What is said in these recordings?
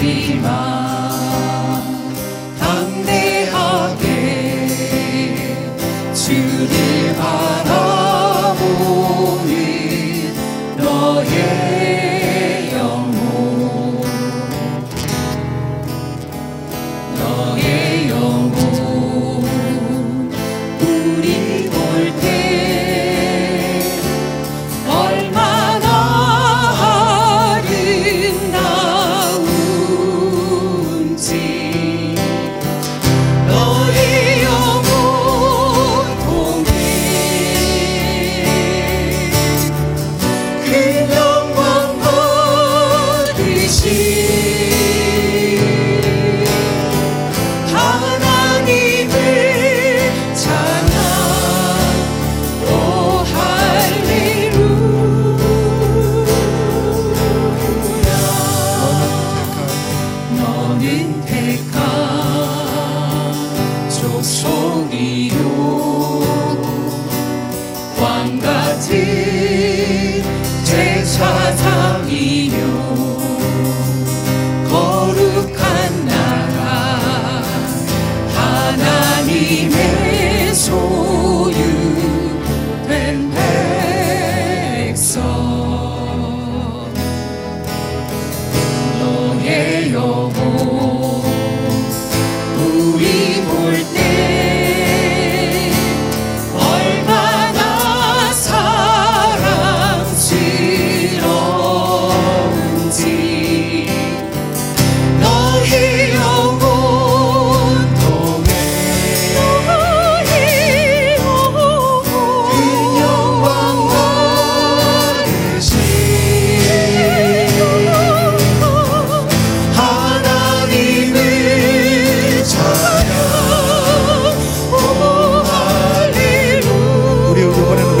see my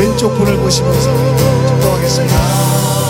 왼쪽 분을 보시면서 전도하겠습니다.